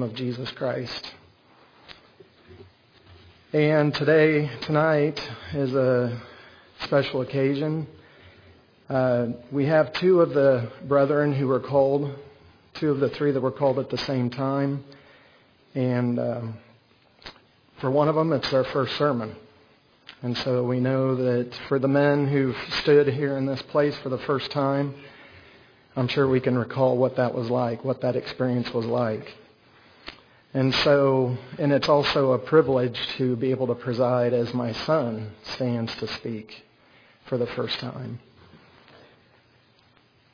of Jesus Christ. And today, tonight, is a special occasion. Uh, we have two of the brethren who were called, two of the three that were called at the same time. And um, for one of them, it's their first sermon. And so we know that for the men who've stood here in this place for the first time, I'm sure we can recall what that was like, what that experience was like. And so, and it's also a privilege to be able to preside as my son stands to speak for the first time.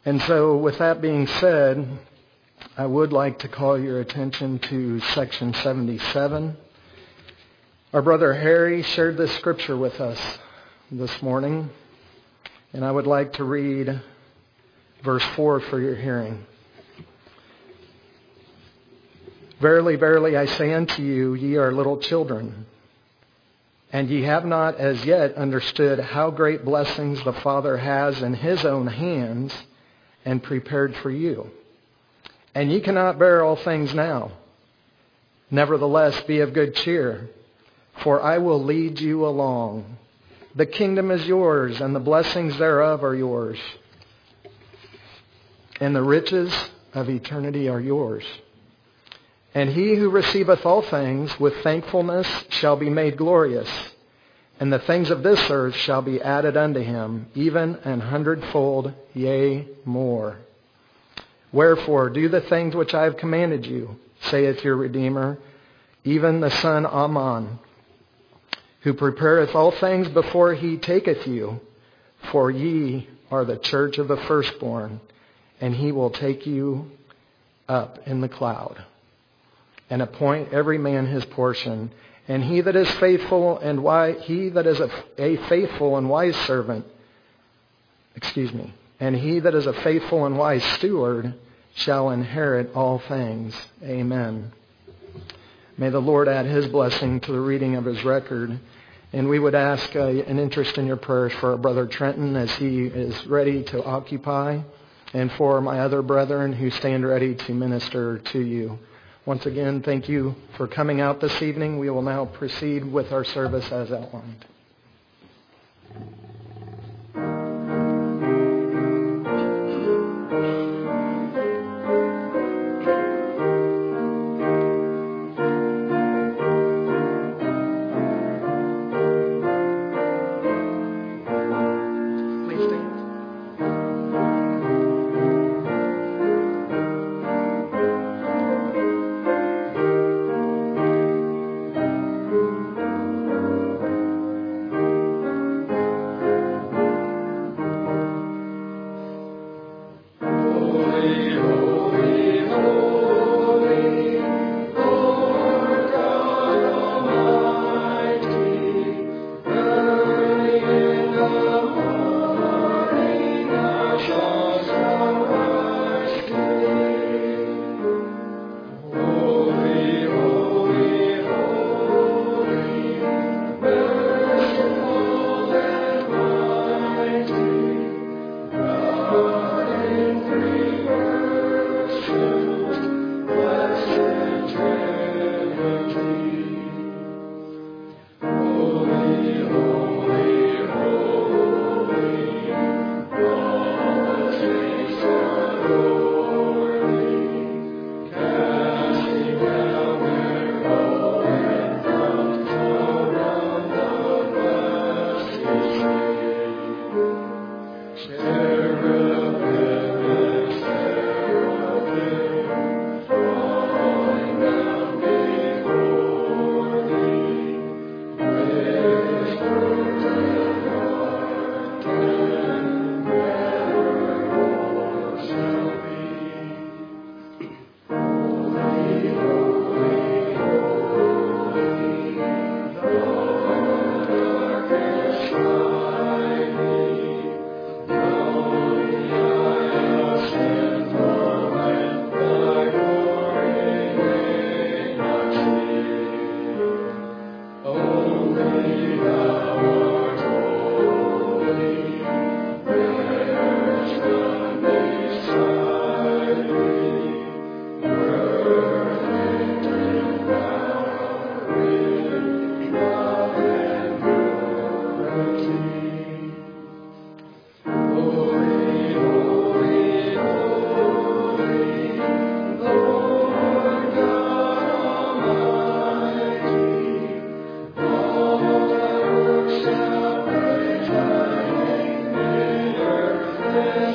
And so, with that being said, I would like to call your attention to section 77. Our brother Harry shared this scripture with us this morning, and I would like to read verse 4 for your hearing. Verily, verily, I say unto you, ye are little children, and ye have not as yet understood how great blessings the Father has in his own hands and prepared for you. And ye cannot bear all things now. Nevertheless, be of good cheer, for I will lead you along. The kingdom is yours, and the blessings thereof are yours, and the riches of eternity are yours. And he who receiveth all things with thankfulness shall be made glorious, and the things of this earth shall be added unto him, even an hundredfold, yea, more. Wherefore, do the things which I have commanded you, saith your Redeemer, even the Son Ahman, who prepareth all things before he taketh you, for ye are the church of the firstborn, and he will take you up in the cloud and appoint every man his portion. And he that is faithful and wise, he that is a, a faithful and wise servant, excuse me, and he that is a faithful and wise steward shall inherit all things. Amen. May the Lord add his blessing to the reading of his record. And we would ask uh, an interest in your prayers for our brother Trenton as he is ready to occupy, and for my other brethren who stand ready to minister to you. Once again, thank you for coming out this evening. We will now proceed with our service as outlined.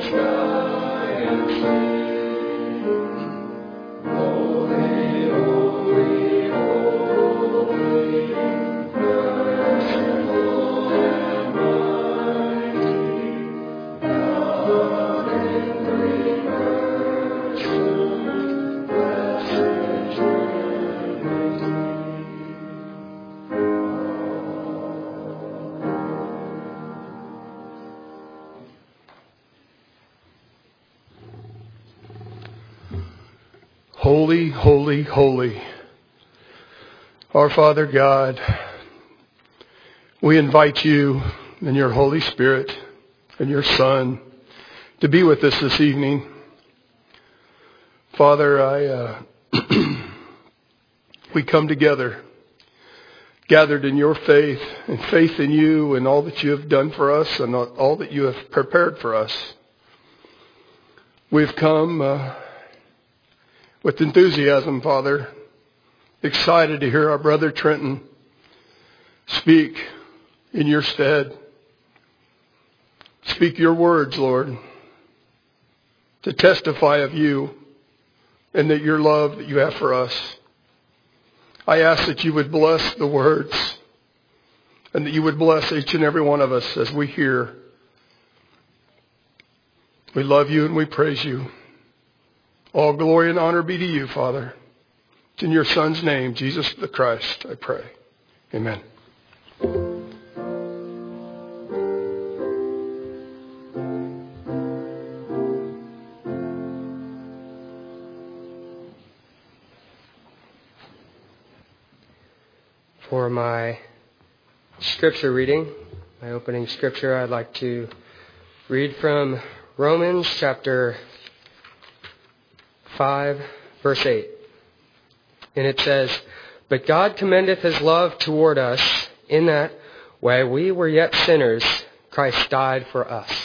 try and sea. Holy. Our Father God, we invite you and your Holy Spirit and your Son to be with us this evening. Father, I, uh, we come together, gathered in your faith and faith in you and all that you have done for us and all that you have prepared for us. We've come uh, with enthusiasm, Father, excited to hear our brother Trenton speak in your stead. Speak your words, Lord, to testify of you and that your love that you have for us. I ask that you would bless the words and that you would bless each and every one of us as we hear. We love you and we praise you. All glory and honor be to you, Father. It's in your Son's name, Jesus the Christ, I pray. Amen. For my scripture reading, my opening scripture, I'd like to read from Romans chapter 5, verse 8. And it says, But God commendeth his love toward us in that while we were yet sinners, Christ died for us.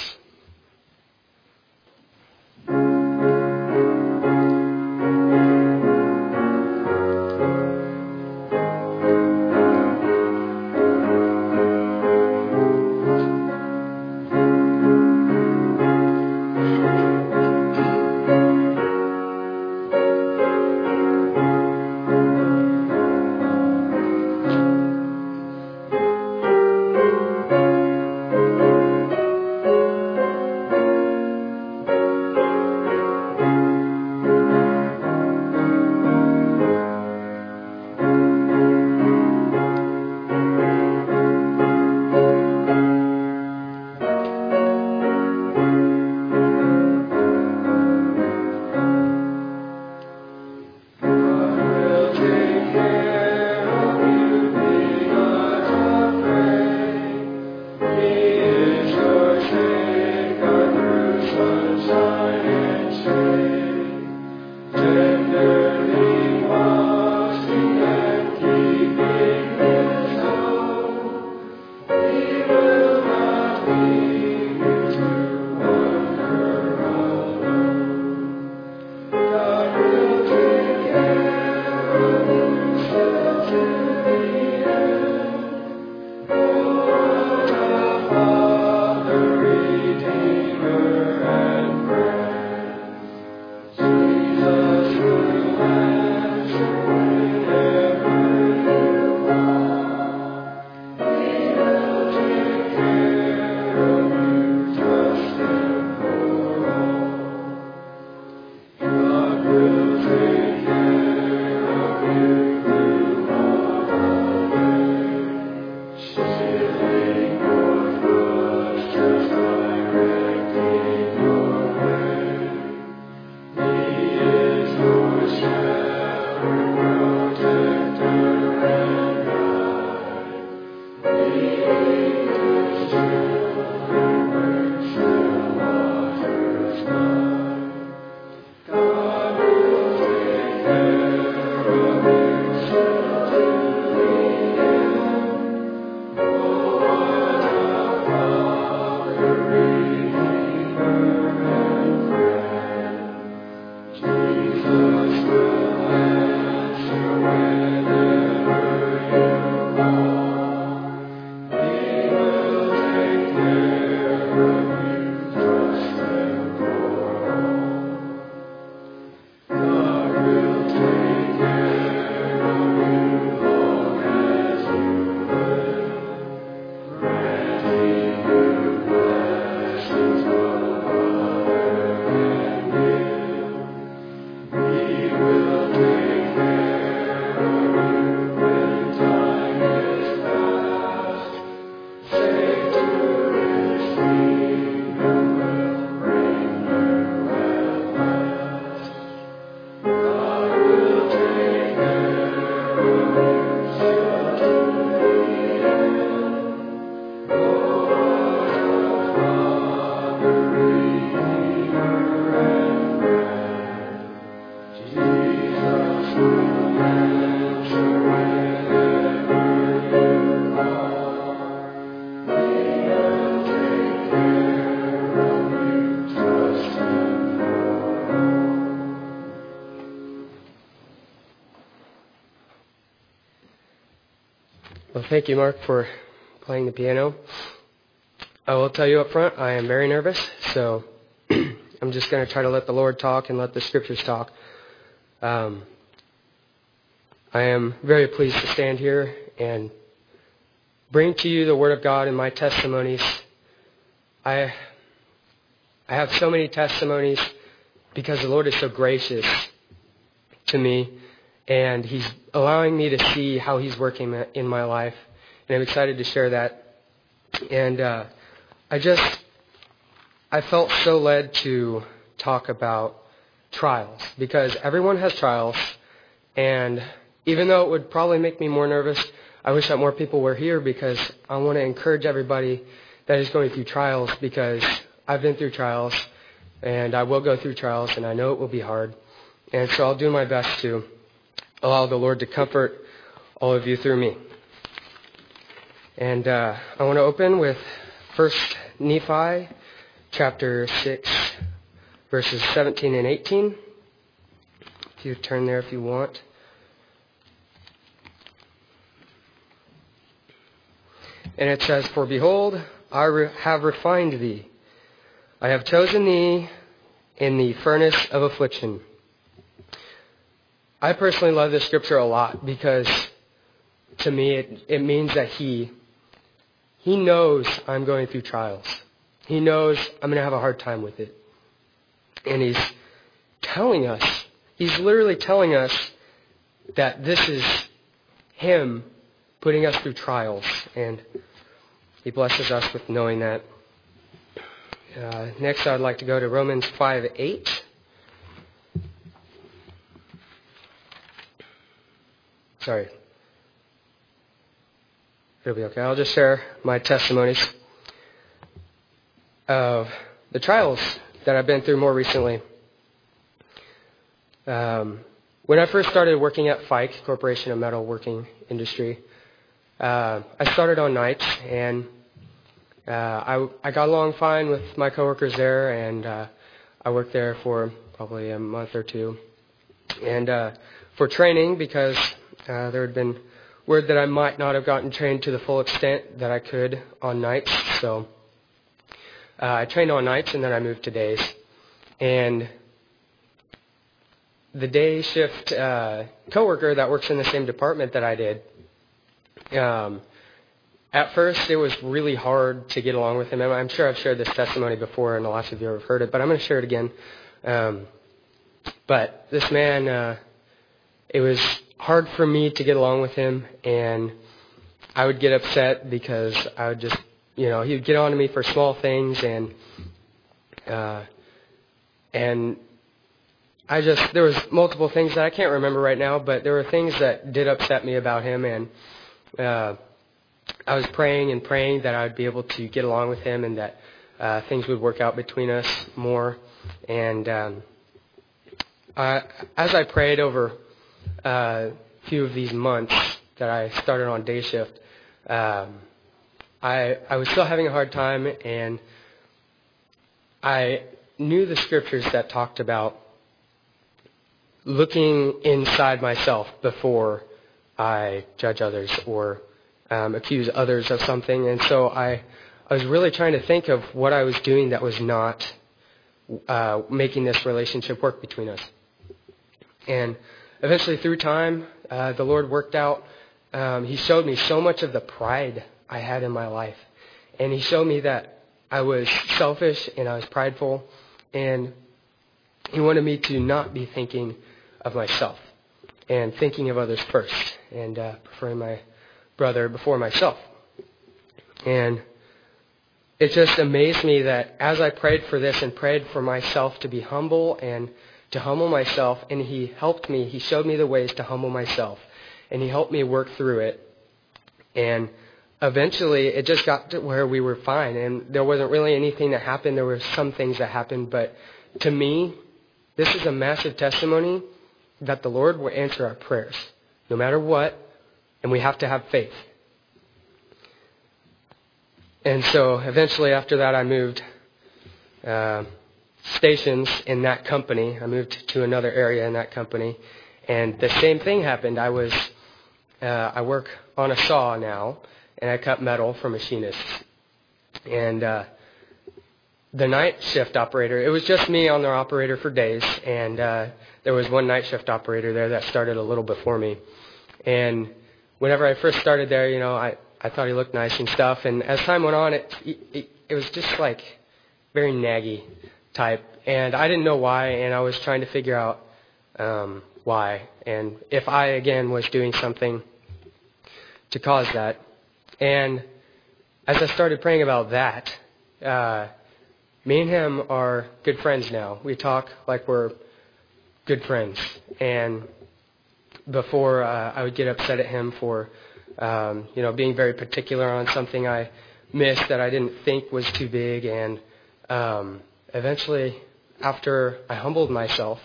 Thank you, Mark, for playing the piano. I will tell you up front, I am very nervous, so I'm just going to try to let the Lord talk and let the scriptures talk. Um, I am very pleased to stand here and bring to you the Word of God and my testimonies. I, I have so many testimonies because the Lord is so gracious to me and He's allowing me to see how He's working in my life. And I'm excited to share that. And uh, I just, I felt so led to talk about trials because everyone has trials. And even though it would probably make me more nervous, I wish that more people were here because I want to encourage everybody that is going through trials because I've been through trials and I will go through trials and I know it will be hard. And so I'll do my best to allow the Lord to comfort all of you through me. And uh, I want to open with First Nephi chapter 6, verses 17 and 18. If you turn there if you want. And it says, For behold, I re- have refined thee. I have chosen thee in the furnace of affliction I personally love this scripture a lot because to me it, it means that he he knows I'm going through trials. He knows I'm going to have a hard time with it. And he's telling us, he's literally telling us that this is him putting us through trials. And he blesses us with knowing that. Uh, next, I'd like to go to Romans 5 8. Sorry. It'll be okay. I'll just share my testimonies of the trials that I've been through more recently. Um, when I first started working at Fike Corporation of Metal Working Industry, uh, I started on nights, and uh, I, I got along fine with my coworkers there, and uh, I worked there for probably a month or two. And uh, for training, because uh, there had been word that I might not have gotten trained to the full extent that I could on nights. So uh, I trained on nights and then I moved to days. And the day shift uh, coworker that works in the same department that I did, um, at first it was really hard to get along with him. And I'm sure I've shared this testimony before and lots of you have heard it, but I'm going to share it again. Um, but this man, uh, it was hard for me to get along with him, and I would get upset because I would just, you know, he would get on to me for small things, and uh, and I just there was multiple things that I can't remember right now, but there were things that did upset me about him, and uh, I was praying and praying that I would be able to get along with him and that uh, things would work out between us more. And um, I, as I prayed over uh, few of these months that I started on day shift, um, I I was still having a hard time, and I knew the scriptures that talked about looking inside myself before I judge others or um, accuse others of something, and so I I was really trying to think of what I was doing that was not uh, making this relationship work between us, and eventually through time, uh, the Lord worked out. Um, he showed me so much of the pride I had in my life. And He showed me that I was selfish and I was prideful. And He wanted me to not be thinking of myself and thinking of others first and uh, preferring my brother before myself. And it just amazed me that as I prayed for this and prayed for myself to be humble and to humble myself, and He helped me. He showed me the ways to humble myself, and He helped me work through it. And eventually, it just got to where we were fine, and there wasn't really anything that happened. There were some things that happened, but to me, this is a massive testimony that the Lord will answer our prayers, no matter what, and we have to have faith. And so eventually, after that, I moved. Uh, stations in that company. I moved to another area in that company, and the same thing happened. I was uh, I work on a saw now, and I cut metal for machinists. And uh, the night shift operator, it was just me on the operator for days, and uh, there was one night shift operator there that started a little before me. And whenever I first started there, you know, I, I thought he looked nice and stuff. And as time went on, it, it, it was just like very naggy type. And I didn't know why, and I was trying to figure out um, why, and if I again was doing something to cause that. And as I started praying about that, uh, me and him are good friends now. We talk like we're good friends. And before uh, I would get upset at him for, um, you know, being very particular on something I missed that I didn't think was too big. And um, eventually, after I humbled myself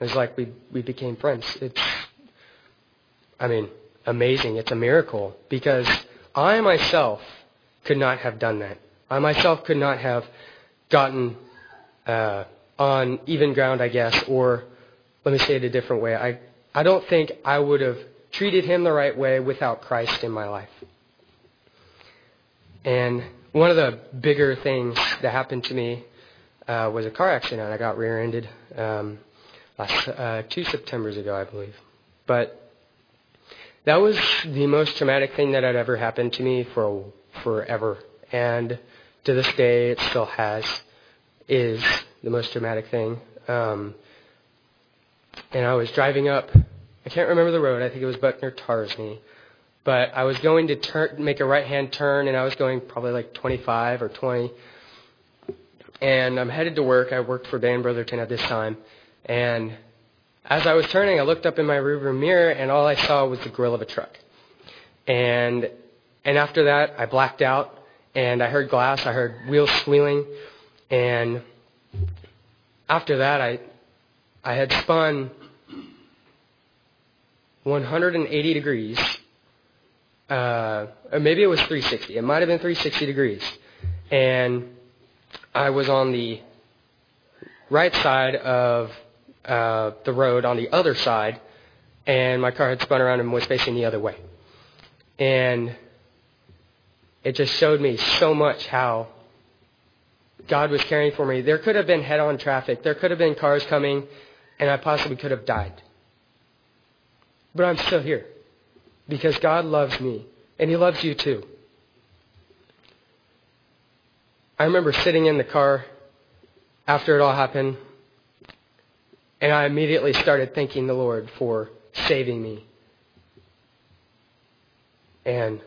it was like we we became friends. It's, I mean, amazing. It's a miracle because I myself could not have done that. I myself could not have gotten uh, on even ground, I guess, or let me say it a different way. I I don't think I would have treated him the right way without Christ in my life. And one of the bigger things that happened to me uh, was a car accident. I got rear-ended. Um, last uh, two September's ago, I believe. But that was the most traumatic thing that had ever happened to me for forever, and to this day, it still has. Is the most traumatic thing. Um, and I was driving up. I can't remember the road. I think it was Buckner Tarsney. But I was going to turn, make a right-hand turn, and I was going probably like 25 or 20. And I'm headed to work. I worked for Dan Brotherton at this time. And as I was turning, I looked up in my rearview mirror, and all I saw was the grill of a truck. And and after that, I blacked out, and I heard glass, I heard wheels squealing, and after that, I I had spun 180 degrees, uh, maybe it was 360. It might have been 360 degrees, and I was on the right side of uh, the road on the other side, and my car had spun around and was facing the other way. And it just showed me so much how God was caring for me. There could have been head on traffic, there could have been cars coming, and I possibly could have died. But I'm still here because God loves me, and He loves you too. I remember sitting in the car after it all happened and I immediately started thanking the Lord for saving me. And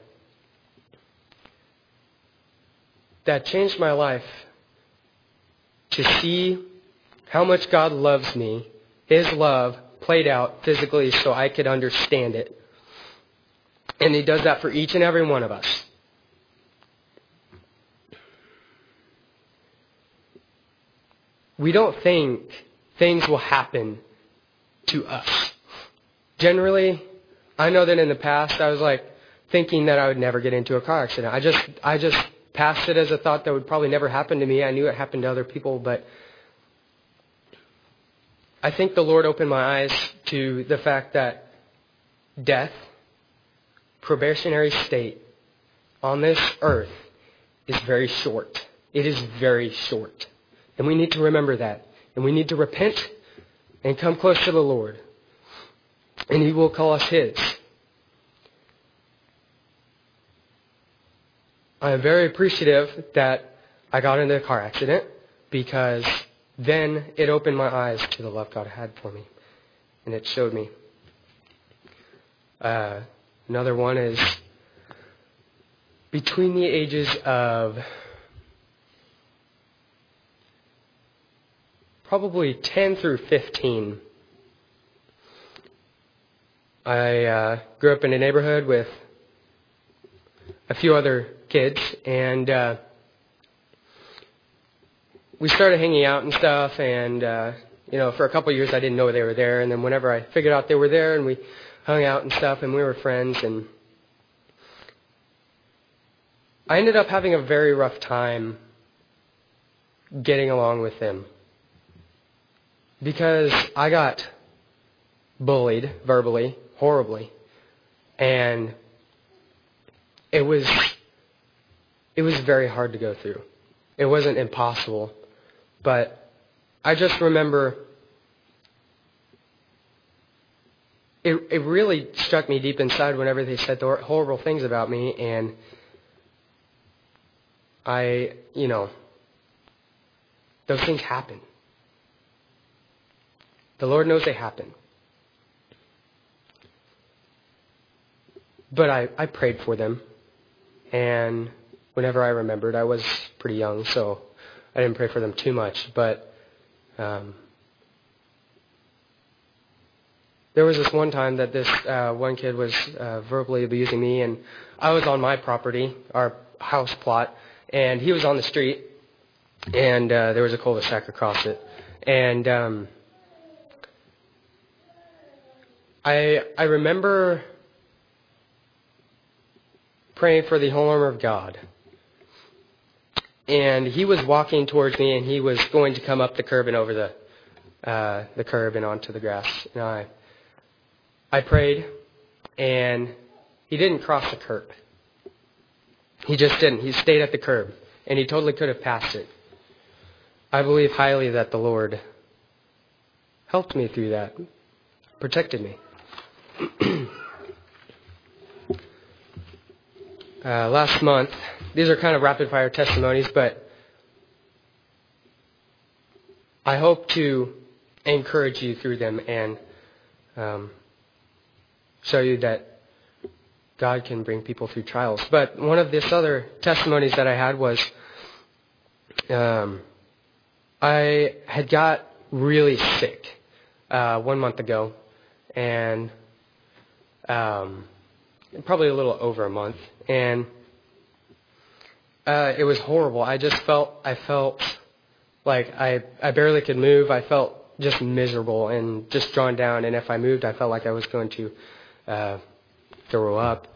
that changed my life to see how much God loves me, His love played out physically so I could understand it. And He does that for each and every one of us. We don't think things will happen to us. Generally, I know that in the past I was like thinking that I would never get into a car accident. I just I just passed it as a thought that would probably never happen to me. I knew it happened to other people, but I think the Lord opened my eyes to the fact that death, probationary state on this earth is very short. It is very short. And we need to remember that. And we need to repent and come close to the Lord. And He will call us His. I am very appreciative that I got into a car accident because then it opened my eyes to the love God had for me. And it showed me. Uh, another one is between the ages of probably 10 through 15. I uh, grew up in a neighborhood with a few other kids, and uh, we started hanging out and stuff. And uh, you know, for a couple of years, I didn't know they were there. And then whenever I figured out they were there, and we hung out and stuff, and we were friends, and I ended up having a very rough time getting along with them because I got bullied verbally, horribly. And it was it was very hard to go through. It wasn't impossible, but I just remember it it really struck me deep inside whenever they said the horrible things about me and I, you know, those things happen. The Lord knows they happen. But I, I prayed for them. And whenever I remembered, I was pretty young, so I didn't pray for them too much. But um, there was this one time that this uh, one kid was uh, verbally abusing me, and I was on my property, our house plot, and he was on the street, and uh, there was a cul-de-sac across it. And um, I I remember praying for the whole armor of God. And he was walking towards me, and he was going to come up the curb and over the uh, the curb and onto the grass. And I I prayed, and he didn't cross the curb. He just didn't. He stayed at the curb, and he totally could have passed it. I believe highly that the Lord helped me through that, protected me. Uh, last month, these are kind of rapid fire testimonies, but I hope to encourage you through them and um, show you that God can bring people through trials. But one of this other testimonies that I had was um, I had got really sick uh, one month ago, and um, probably a little over a month, and uh, it was horrible. I just felt I felt like I I barely could move. I felt just miserable and just drawn down. And if I moved, I felt like I was going to uh, throw up.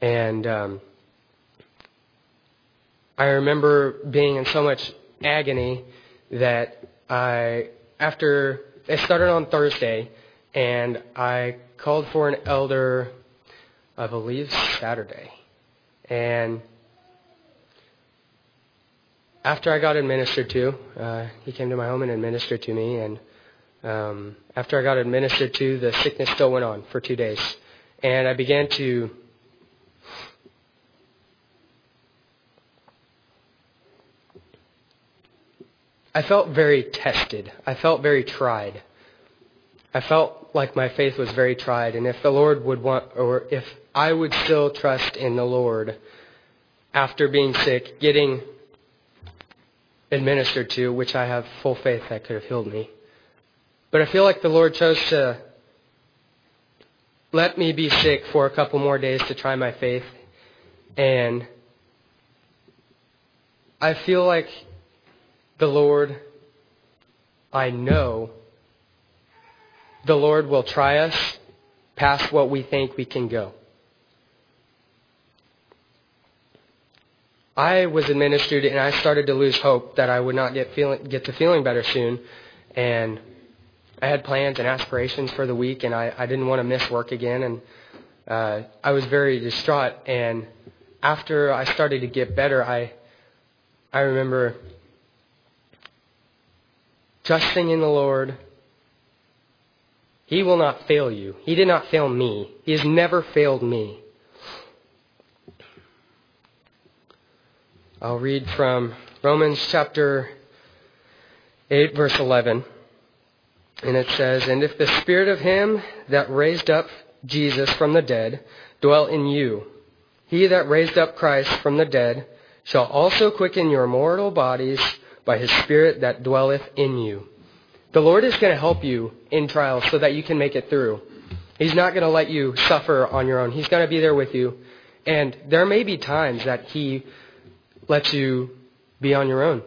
And um, I remember being in so much agony that I, after it started on Thursday, and I called for an elder, I believe Saturday, and after I got administered to, uh, he came to my home and administered to me, and um, after I got administered to, the sickness still went on for two days, and I began to I felt very tested. I felt very tried. I felt like my faith was very tried, and if the Lord would want, or if I would still trust in the Lord after being sick, getting administered to, which I have full faith that could have healed me. But I feel like the Lord chose to let me be sick for a couple more days to try my faith. And I feel like the Lord, I know the Lord will try us past what we think we can go. I was administered and I started to lose hope that I would not get feeling get to feeling better soon, and I had plans and aspirations for the week, and I, I didn't want to miss work again, and uh, I was very distraught. And after I started to get better, I I remember trusting in the Lord. He will not fail you. He did not fail me. He has never failed me. I'll read from Romans chapter 8, verse 11. And it says, And if the Spirit of Him that raised up Jesus from the dead dwell in you, He that raised up Christ from the dead shall also quicken your mortal bodies by his Spirit that dwelleth in you. The Lord is going to help you in trials so that you can make it through. He's not going to let you suffer on your own. He's going to be there with you. And there may be times that He lets you be on your own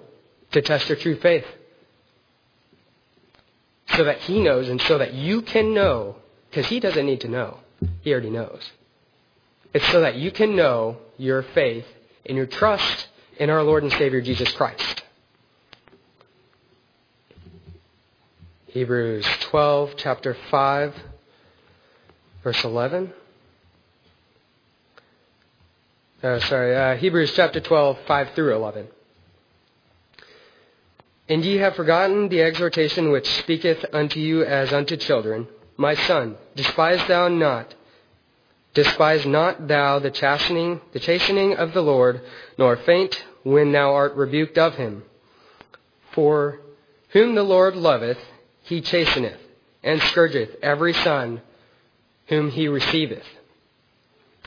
to test your true faith. So that He knows and so that you can know, because He doesn't need to know. He already knows. It's so that you can know your faith and your trust in our Lord and Savior Jesus Christ. Hebrews 12, chapter 5, verse 11. uh, sorry, uh, Hebrews chapter 12, 5 through 11. And ye have forgotten the exhortation which speaketh unto you as unto children. My son, despise thou not, despise not thou the chastening, the chastening of the Lord, nor faint when thou art rebuked of him. For whom the Lord loveth, he chasteneth, and scourgeth every son whom he receiveth.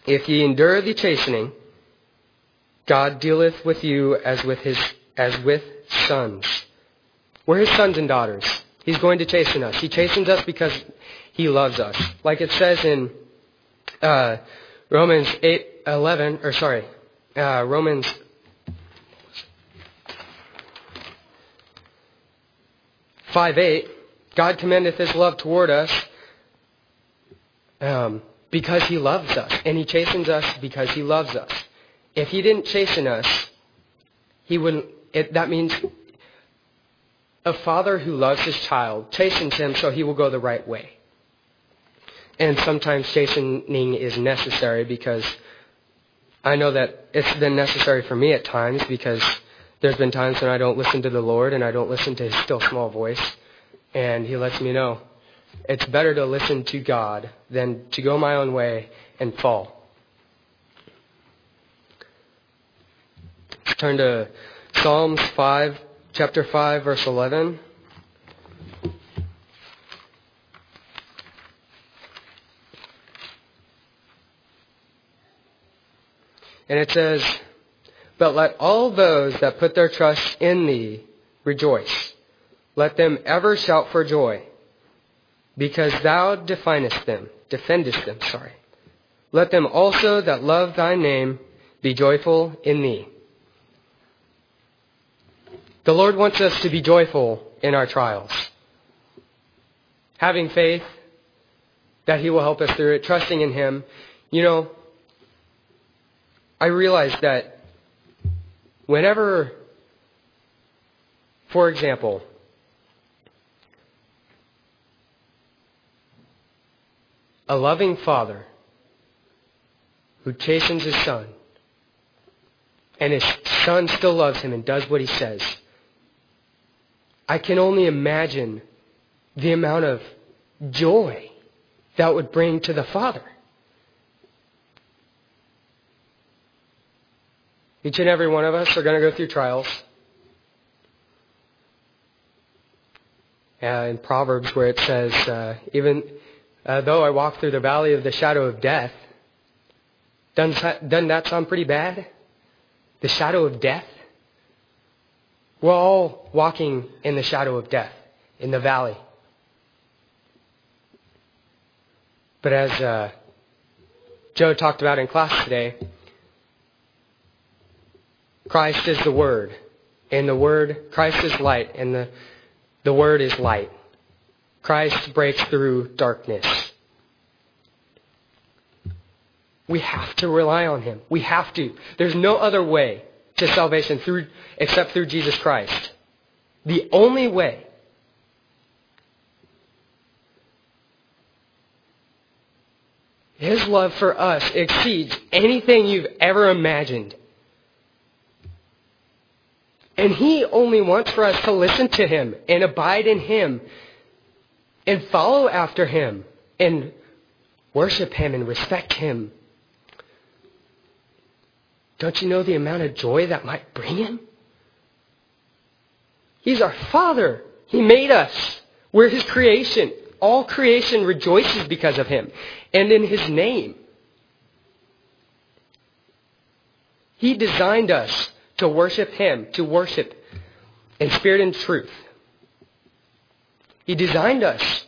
If ye endure the chastening, God dealeth with you as with his as with sons. We're his sons and daughters. He's going to chasten us. He chastens us because he loves us. Like it says in uh, Romans eight eleven, or sorry, uh, Romans five eight, God commendeth his love toward us um, because he loves us, and he chastens us because he loves us. If he didn't chasten us, he wouldn't. It, that means a father who loves his child chastens him so he will go the right way. And sometimes chastening is necessary because I know that it's been necessary for me at times because there's been times when I don't listen to the Lord and I don't listen to his still small voice. And he lets me know it's better to listen to God than to go my own way and fall. Turn to Psalms 5, chapter 5, verse 11. And it says, But let all those that put their trust in thee rejoice. Let them ever shout for joy, because thou definest them, defendest them, sorry. Let them also that love thy name be joyful in thee. The Lord wants us to be joyful in our trials. Having faith that He will help us through it, trusting in Him. You know, I realize that whenever, for example, a loving father who chastens his son, and his son still loves him and does what he says. I can only imagine the amount of joy that would bring to the father. Each and every one of us are going to go through trials. Uh, in Proverbs, where it says, uh, even uh, though I walk through the valley of the shadow of death, doesn't, doesn't that sound pretty bad? The shadow of death? We're all walking in the shadow of death, in the valley. But as uh, Joe talked about in class today, Christ is the Word. And the Word, Christ is light, and the, the Word is light. Christ breaks through darkness. We have to rely on Him. We have to. There's no other way to salvation through, except through Jesus Christ. The only way. His love for us exceeds anything you've ever imagined. And He only wants for us to listen to Him and abide in Him and follow after Him and worship Him and respect Him. Don't you know the amount of joy that might bring Him? He's our Father. He made us. We're His creation. All creation rejoices because of Him and in His name. He designed us to worship Him, to worship in spirit and truth. He designed us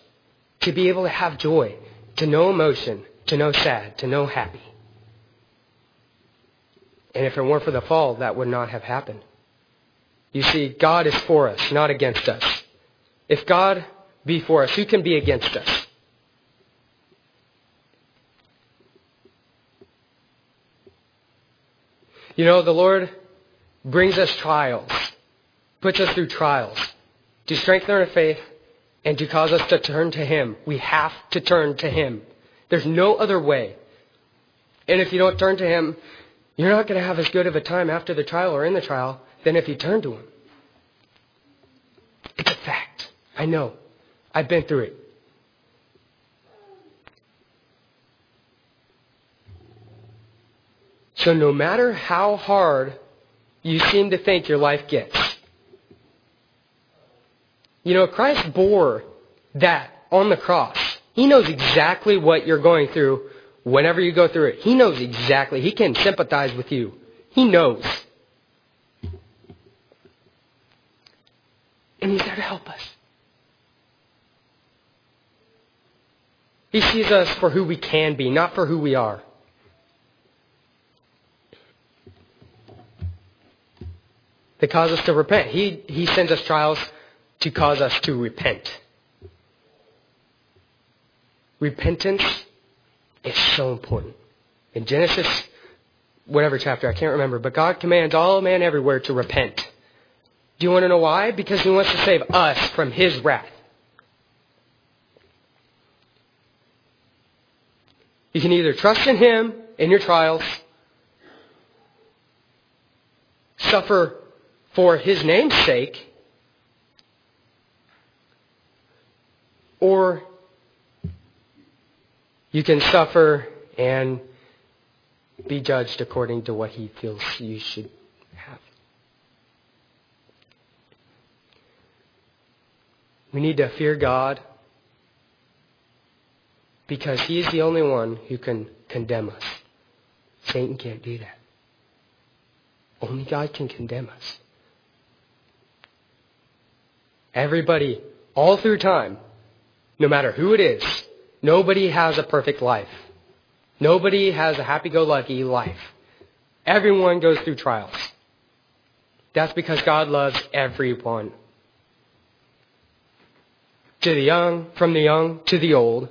to be able to have joy, to know emotion, to know sad, to know happy. And if it weren't for the fall, that would not have happened. You see, God is for us, not against us. If God be for us, who can be against us? You know, the Lord brings us trials, puts us through trials to strengthen our faith and to cause us to turn to Him. We have to turn to Him. There's no other way. And if you don't turn to Him, You're not going to have as good of a time after the trial or in the trial than if you turn to Him. It's a fact. I know. I've been through it. So no matter how hard you seem to think your life gets, you know, Christ bore that on the cross. He knows exactly what you're going through whenever you go through it. He knows exactly. He can sympathize with you. He knows. And He's there to help us. He sees us for who we can be, not for who we are. They cause us to repent. He, he sends us trials to cause us to repent. Repentance is so important. In Genesis, whatever chapter, I can't remember, but God commands all man everywhere to repent. Do you want to know why? Because He wants to save us from His wrath. You can either trust in Him in your trials, suffer for His name's sake, or you can suffer and be judged according to what He feels you should have. We need to fear God because He is the only one who can condemn us. Satan can't do that. Only God can condemn us. Everybody, all through time, no matter who it is, nobody has a perfect life. Nobody has a happy-go-lucky life. Everyone goes through trials. That's because God loves everyone. To the young, from the young to the old,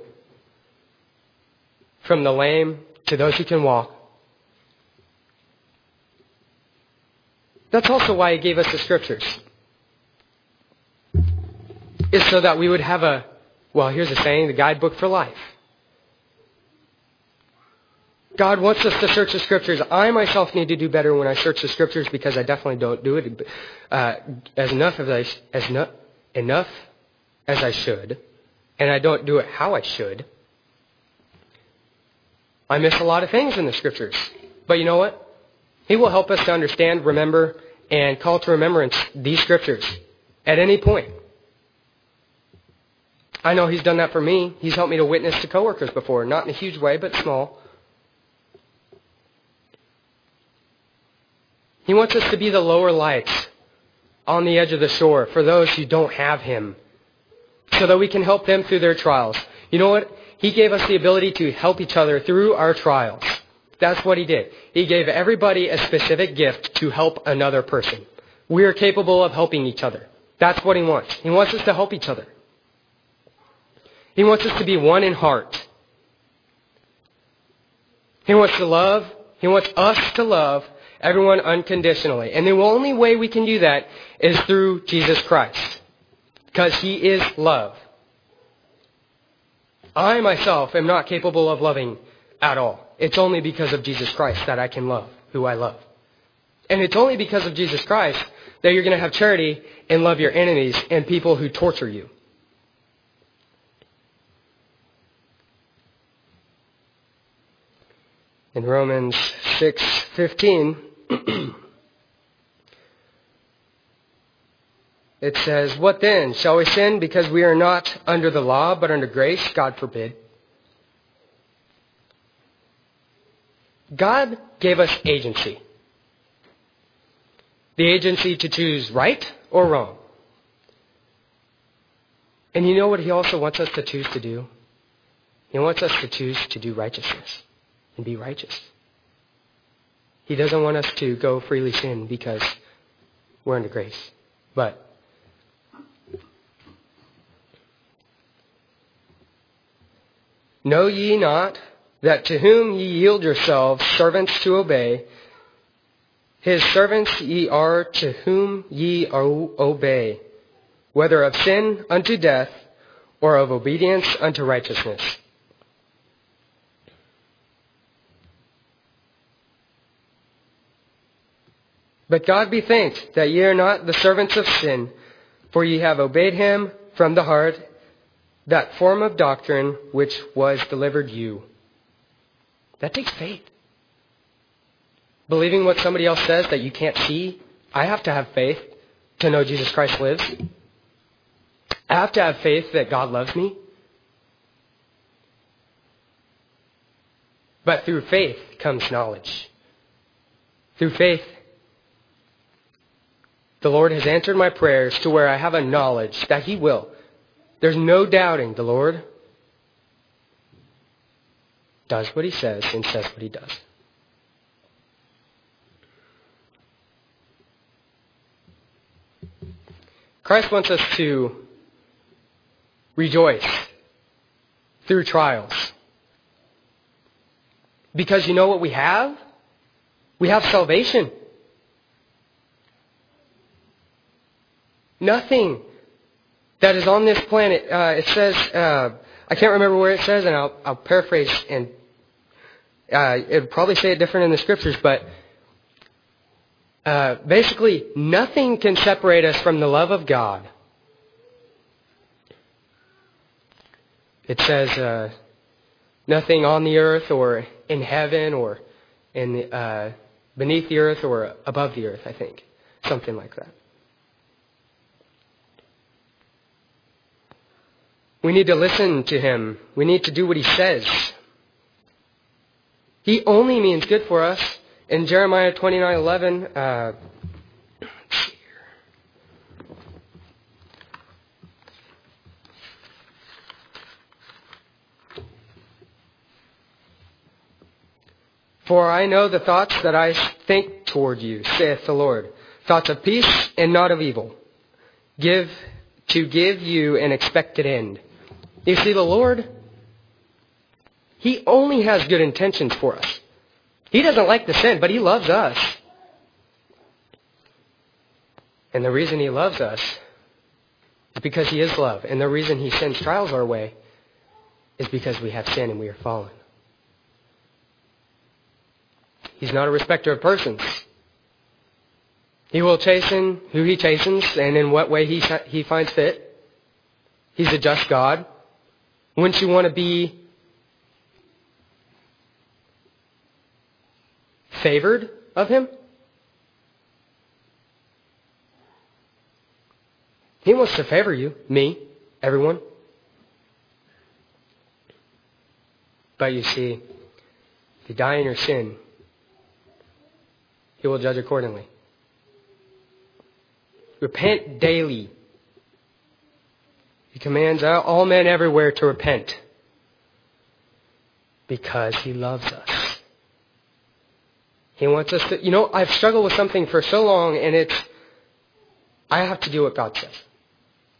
from the lame to those who can walk. That's also why He gave us the scriptures. Is so that we would have a, well, here's a saying, the guidebook for life. God wants us to search the scriptures. I myself need to do better when I search the scriptures because I definitely don't do it uh, as enough as I, as no, enough as I should, and I don't do it how I should. I miss a lot of things in the scriptures. But you know what? He will help us to understand, remember, and call to remembrance these scriptures at any point. I know he's done that for me. He's helped me to witness to coworkers before, not in a huge way, but small. He wants us to be the lower lights on the edge of the shore for those who don't have him, so that we can help them through their trials. You know what? He gave us the ability to help each other through our trials. That's what he did. He gave everybody a specific gift to help another person. We are capable of helping each other. That's what he wants. He wants us to help each other. He wants us to be one in heart. He wants to love. He wants us to love everyone unconditionally. And the only way we can do that is through Jesus Christ. Because he is love. I myself am not capable of loving at all. It's only because of Jesus Christ that I can love who I love. And it's only because of Jesus Christ that you're going to have charity and love your enemies and people who torture you. In Romans 6:15 It says, What then? Shall we sin because we are not under the law but under grace? God forbid. God gave us agency. The agency to choose right or wrong. And you know what He also wants us to choose to do? He wants us to choose to do righteousness and be righteous. He doesn't want us to go freely sin because we're under grace. But Know ye not that to whom ye yield yourselves servants to obey, his servants ye are to whom ye obey, whether of sin unto death or of obedience unto righteousness. But God be thanked that ye are not the servants of sin, for ye have obeyed him from the heart, that form of doctrine which was delivered you. That takes faith. Believing what somebody else says that you can't see, I have to have faith to know Jesus Christ lives. I have to have faith that God loves me. But through faith comes knowledge. Through faith, the Lord has answered my prayers to where I have a knowledge that He will. There's no doubting the Lord does what He says and says what He does. Christ wants us to rejoice through trials. Because you know what we have? We have salvation. Nothing that is on this planet, uh, it says, uh, I can't remember where it says, and I'll, I'll paraphrase, and uh, it probably say it different in the scriptures, but uh, basically, nothing can separate us from the love of God. It says, uh, nothing on the earth or in heaven or in the, uh, beneath the earth or above the earth, I think. Something like that. We need to listen to him. We need to do what he says. He only means good for us in Jeremiah 29:11, uh, For I know the thoughts that I think toward you, saith the Lord, thoughts of peace and not of evil, give to give you an expected end. You see, the Lord, He only has good intentions for us. He doesn't like the sin, but He loves us. And the reason He loves us is because He is love. And the reason He sends trials our way is because we have sin and we are fallen. He's not a respecter of persons. He will chasten who He chastens and in what way He, he finds fit. He's a just God. Wouldn't you want to be favored of him? He wants to favor you, me, everyone. But you see, if you die in your sin, he will judge accordingly. Repent daily. Commands all men everywhere to repent because he loves us. He wants us to, you know, I've struggled with something for so long and it's, I have to do what God says.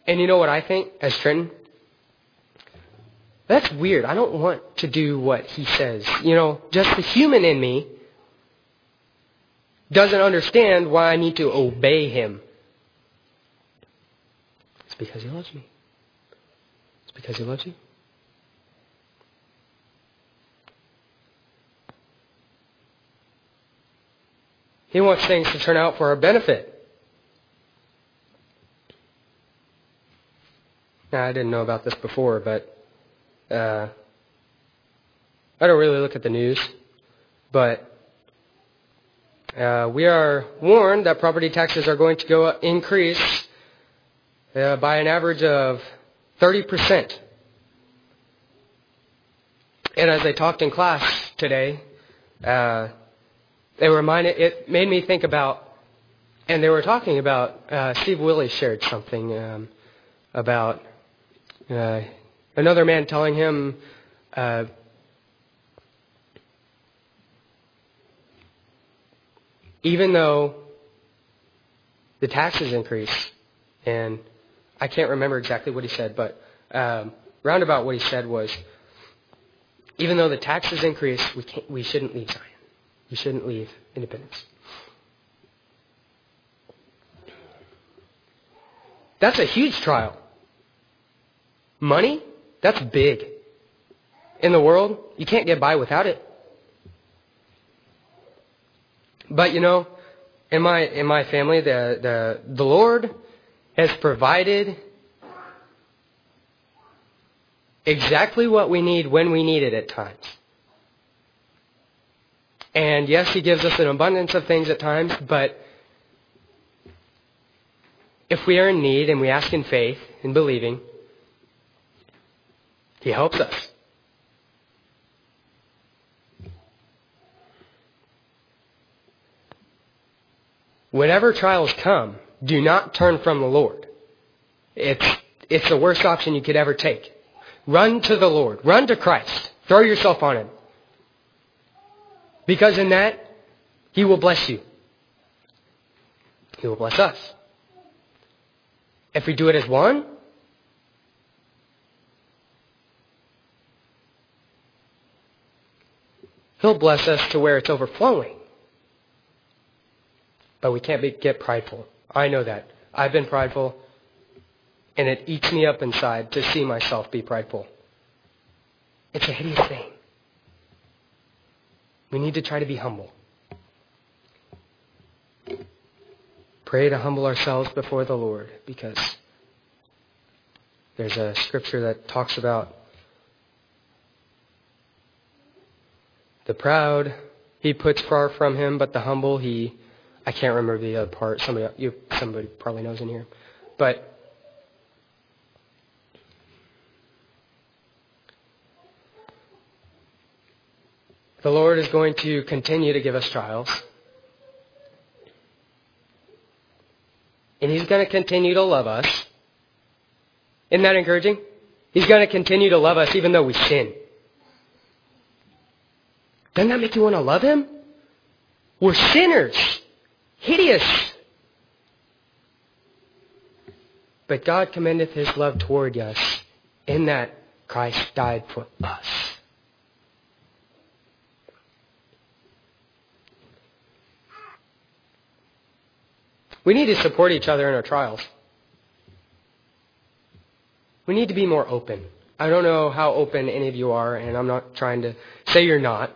And you know what I think as Trenton? That's weird. I don't want to do what he says. You know, just the human in me doesn't understand why I need to obey him. It's because he loves me. Because he loves you. He wants things to turn out for our benefit. Now, I didn't know about this before, but uh, I don't really look at the news. But uh, we are warned that property taxes are going to go up, increase uh, by an average of 30%. And as I talked in class today, uh, they reminded it made me think about, and they were talking about. Uh, Steve Willie shared something um, about uh, another man telling him. Uh, even though the taxes increase, and I can't remember exactly what he said, but um, roundabout what he said was, even though the taxes increase, we, can't, we shouldn't leave Zion. We shouldn't leave independence. That's a huge trial. Money, that's big. In the world, you can't get by without it. But you know, in my in my family, the the the Lord has provided exactly what we need when we need it at times. And yes, He gives us an abundance of things at times, but if we are in need and we ask in faith and believing, He helps us. Whenever trials come, do not turn from the Lord. It's, it's the worst option you could ever take. Run to the Lord. Run to Christ. Throw yourself on Him. Because in that, He will bless you. He will bless us. If we do it as one, He'll bless us to where it's overflowing. But we can't be, get prideful. I know that. I've been prideful, and it eats me up inside to see myself be prideful. It's a hideous thing. We need to try to be humble. Pray to humble ourselves before the Lord because there's a scripture that talks about the proud he puts far from him, but the humble he I can't remember the other part. Somebody you somebody probably knows in here. But the Lord is going to continue to give us trials. And He's going to continue to love us. Isn't that encouraging? He's going to continue to love us even though we sin. Doesn't that make you want to love Him? We're sinners hideous. But God commendeth his love toward us in that Christ died for us. We need to support each other in our trials. We need to be more open. I don't know how open any of you are, and I'm not trying to say you're not.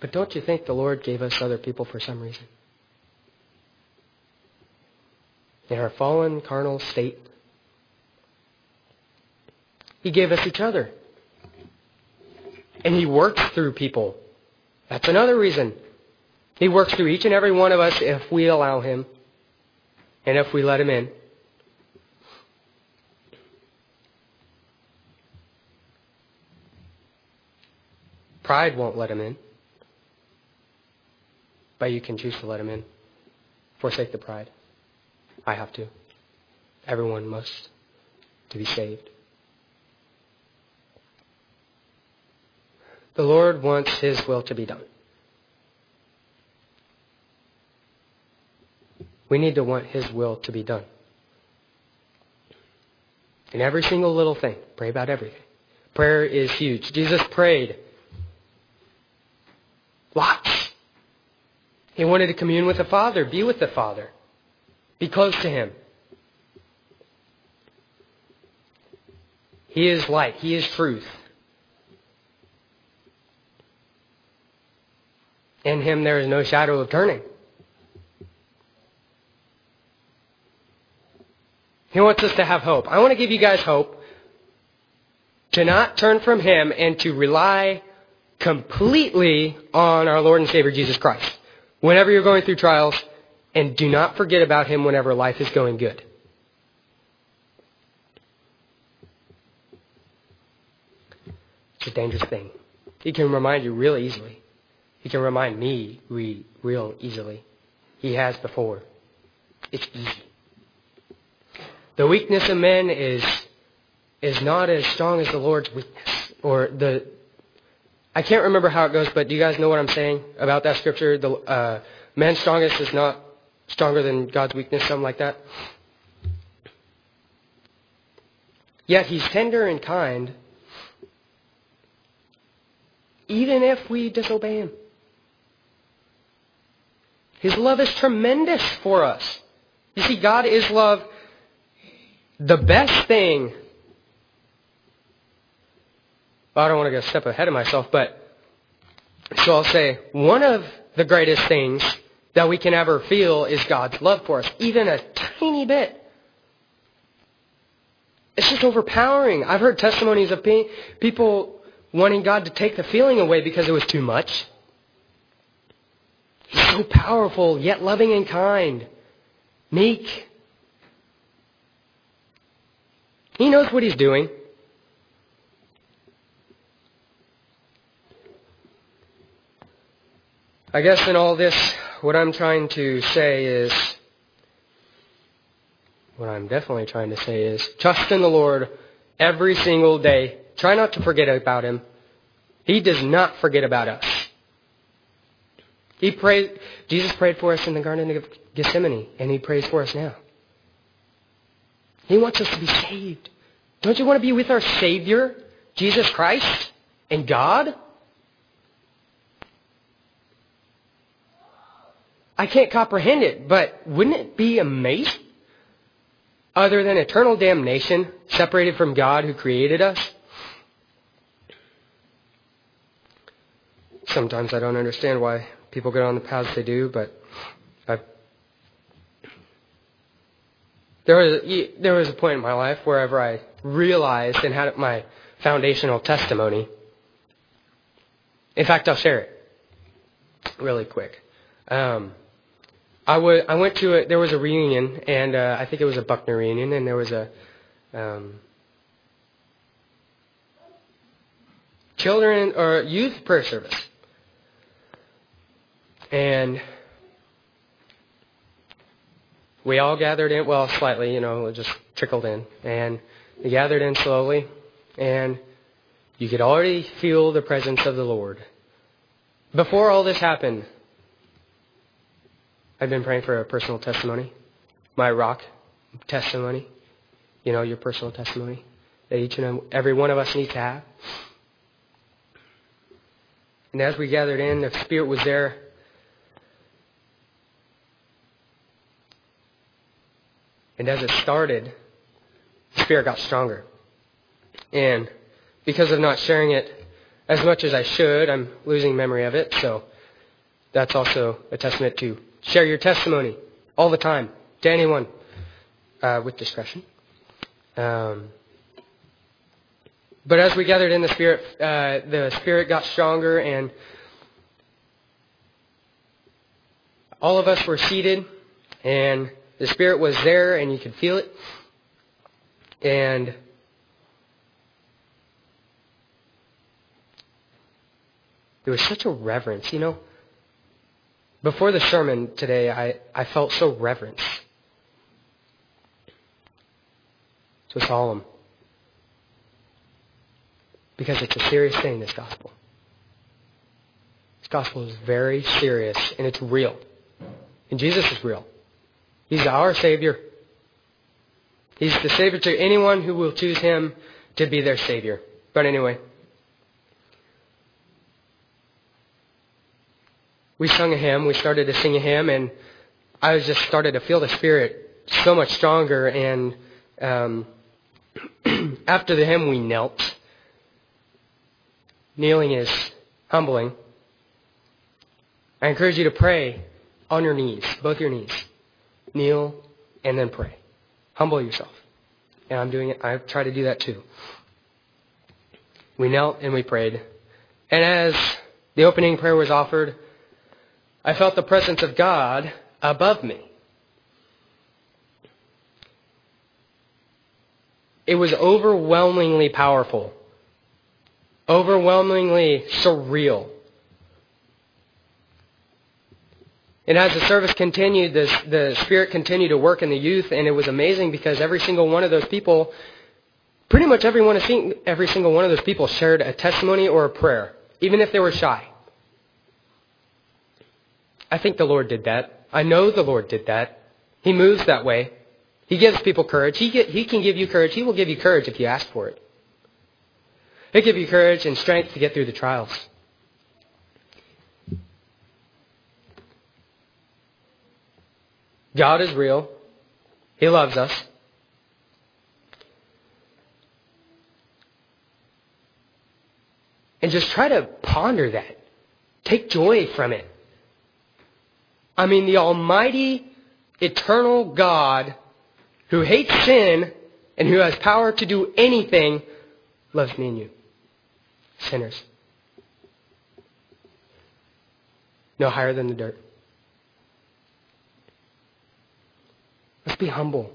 But don't you think the Lord gave us other people for some reason? In our fallen, carnal state, He gave us each other. And He works through people. That's another reason. He works through each and every one of us if we allow Him and if we let Him in. Pride won't let Him in. But you can choose to let him in. Forsake the pride. I have to. Everyone must to be saved. The Lord wants his will to be done. We need to want his will to be done. In every single little thing. Pray about everything. Prayer is huge. Jesus prayed lots. He wanted to commune with the Father, be with the Father, be close to Him. He is light, He is truth. In Him there is no shadow of turning. He wants us to have hope. I want to give you guys hope to not turn from Him and to rely completely on our Lord and Savior Jesus Christ whenever you're going through trials, and do not forget about Him whenever life is going good. It's a dangerous thing. He can remind you real easily. He can remind me re- real easily. He has before. It's easy. The weakness of men is is not as strong as the Lord's weakness, or the I can't remember how it goes, but do you guys know what I'm saying about that scripture? The uh, man's strongest is not stronger than God's weakness, something like that. Yet he's tender and kind, even if we disobey him. His love is tremendous for us. You see, God is love. The best thing well, I don't want to go step ahead of myself, but so I'll say one of the greatest things that we can ever feel is God's love for us, even a tiny bit. It's just overpowering. I've heard testimonies of people wanting God to take the feeling away because it was too much. He's so powerful, yet loving and kind, meek. He knows what he's doing. I guess in all this, what I'm trying to say is, what I'm definitely trying to say is, trust in the Lord every single day. Try not to forget about Him. He does not forget about us. He prayed, Jesus prayed for us in the Garden of Gethsemane, and He prays for us now. He wants us to be saved. Don't you want to be with our Savior, Jesus Christ, and God? I can't comprehend it, but wouldn't it be amazing? Other than eternal damnation, separated from God who created us? Sometimes I don't understand why people get on the paths they do, but I've, there was there was a point in my life wherever I realized and had my foundational testimony. In fact, I'll share it really quick. Um, I, w- I went to a, there was a reunion, and uh, I think it was a Buckner reunion, and there was a um, children or youth prayer service. And we all gathered in, well, slightly, you know, it just trickled in. And we gathered in slowly, and you could already feel the presence of the Lord. Before all this happened, I've been praying for a personal testimony, my rock testimony, you know, your personal testimony that each and every one of us needs to have. And as we gathered in, the Spirit was there. And as it started, the Spirit got stronger. And because of not sharing it as much as I should, I'm losing memory of it. So that's also a testament to Share your testimony all the time to anyone uh, with discretion. Um, but as we gathered in the Spirit, uh, the Spirit got stronger, and all of us were seated, and the Spirit was there, and you could feel it. And there was such a reverence, you know. Before the sermon today, I, I felt so reverent, so solemn. Because it's a serious thing, this gospel. This gospel is very serious and it's real. And Jesus is real. He's our Savior. He's the Savior to anyone who will choose Him to be their Savior. But anyway, we sung a hymn. We started to sing a hymn, and I was just started to feel the Spirit so much stronger. And um, after the hymn, we knelt. Kneeling is humbling. I encourage you to pray on your knees, both your knees. Kneel and then pray. Humble yourself. And I'm doing it. I try to do that too. We knelt and we prayed. And as the opening prayer was offered, I felt the presence of God above me. It was overwhelmingly powerful, overwhelmingly surreal. And as the service continued, the, the Spirit continued to work in the youth, and it was amazing because every single one of those people, pretty much every, one of, every single one of those people shared a testimony or a prayer, even if they were shy. I think the Lord did that. I know the Lord did that. He moves that way. He gives people courage. He, get, he can give you courage. He will give you courage if you ask for it. He'll give you courage and strength to get through the trials. God is real. He loves us. and just try to ponder that. Take joy from it. I mean, the almighty, eternal God who hates sin and who has power to do anything loves me and you. Sinners. No higher than the dirt. Let's be humble.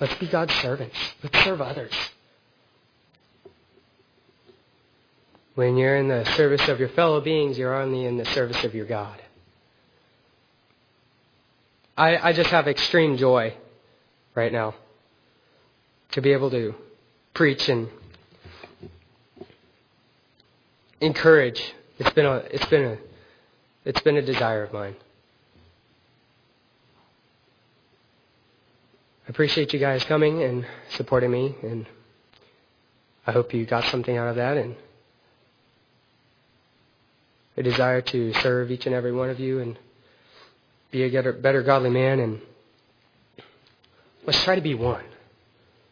Let's be God's servants. Let's serve others. When you're in the service of your fellow beings, you're only in the service of your God. I, I just have extreme joy right now to be able to preach and encourage. It's been a, it's been a, it's been a desire of mine. I appreciate you guys coming and supporting me, and I hope you got something out of that, and a desire to serve each and every one of you and be a better, better godly man, and let's try to be one.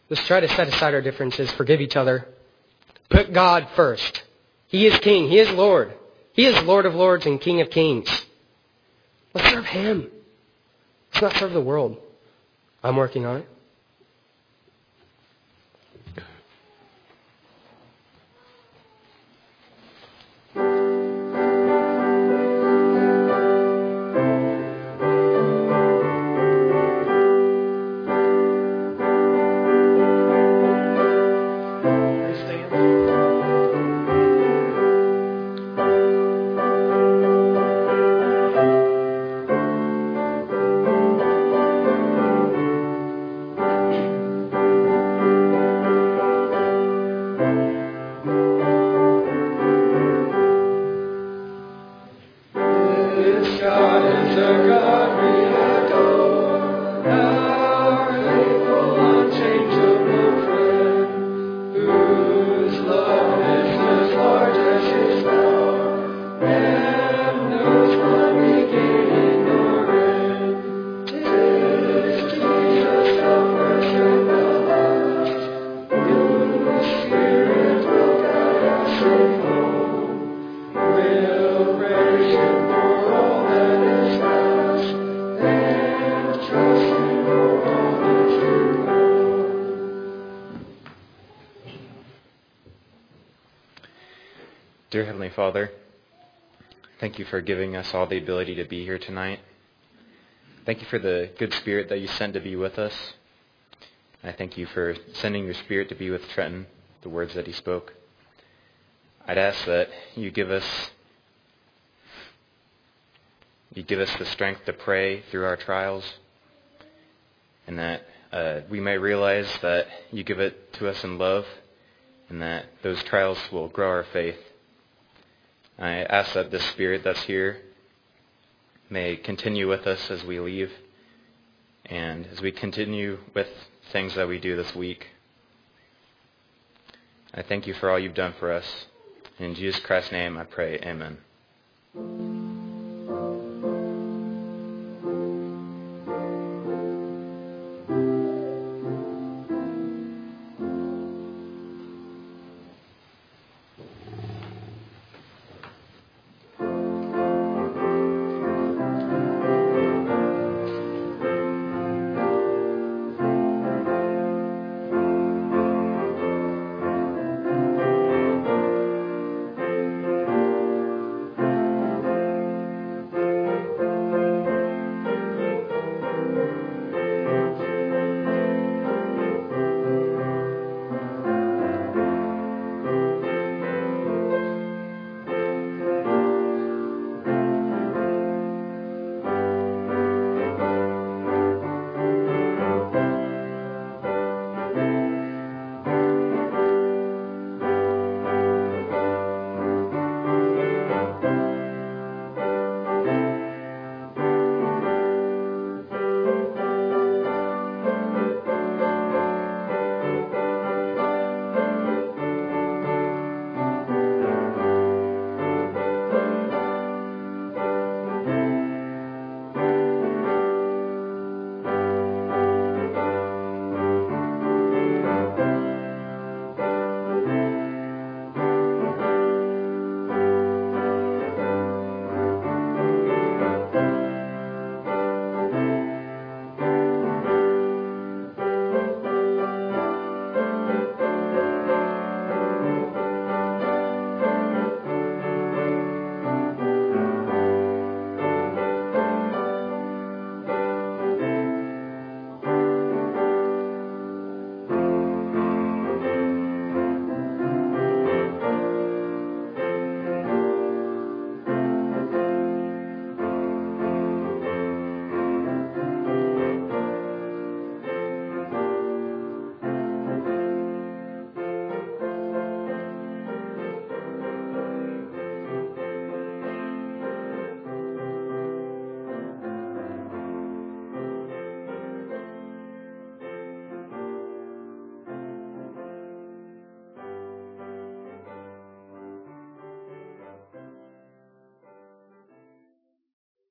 Let's try to set aside our differences, forgive each other, put God first. He is King. He is Lord. He is Lord of Lords and King of Kings. Let's serve Him. Let's not serve the world. I'm working on it. Father, thank you for giving us all the ability to be here tonight. Thank you for the good spirit that you sent to be with us. I thank you for sending your spirit to be with Trenton, the words that he spoke. I'd ask that you give us you give us the strength to pray through our trials, and that uh, we may realize that you give it to us in love, and that those trials will grow our faith. I ask that the Spirit that's here may continue with us as we leave and as we continue with things that we do this week. I thank you for all you've done for us. In Jesus Christ's name I pray, amen.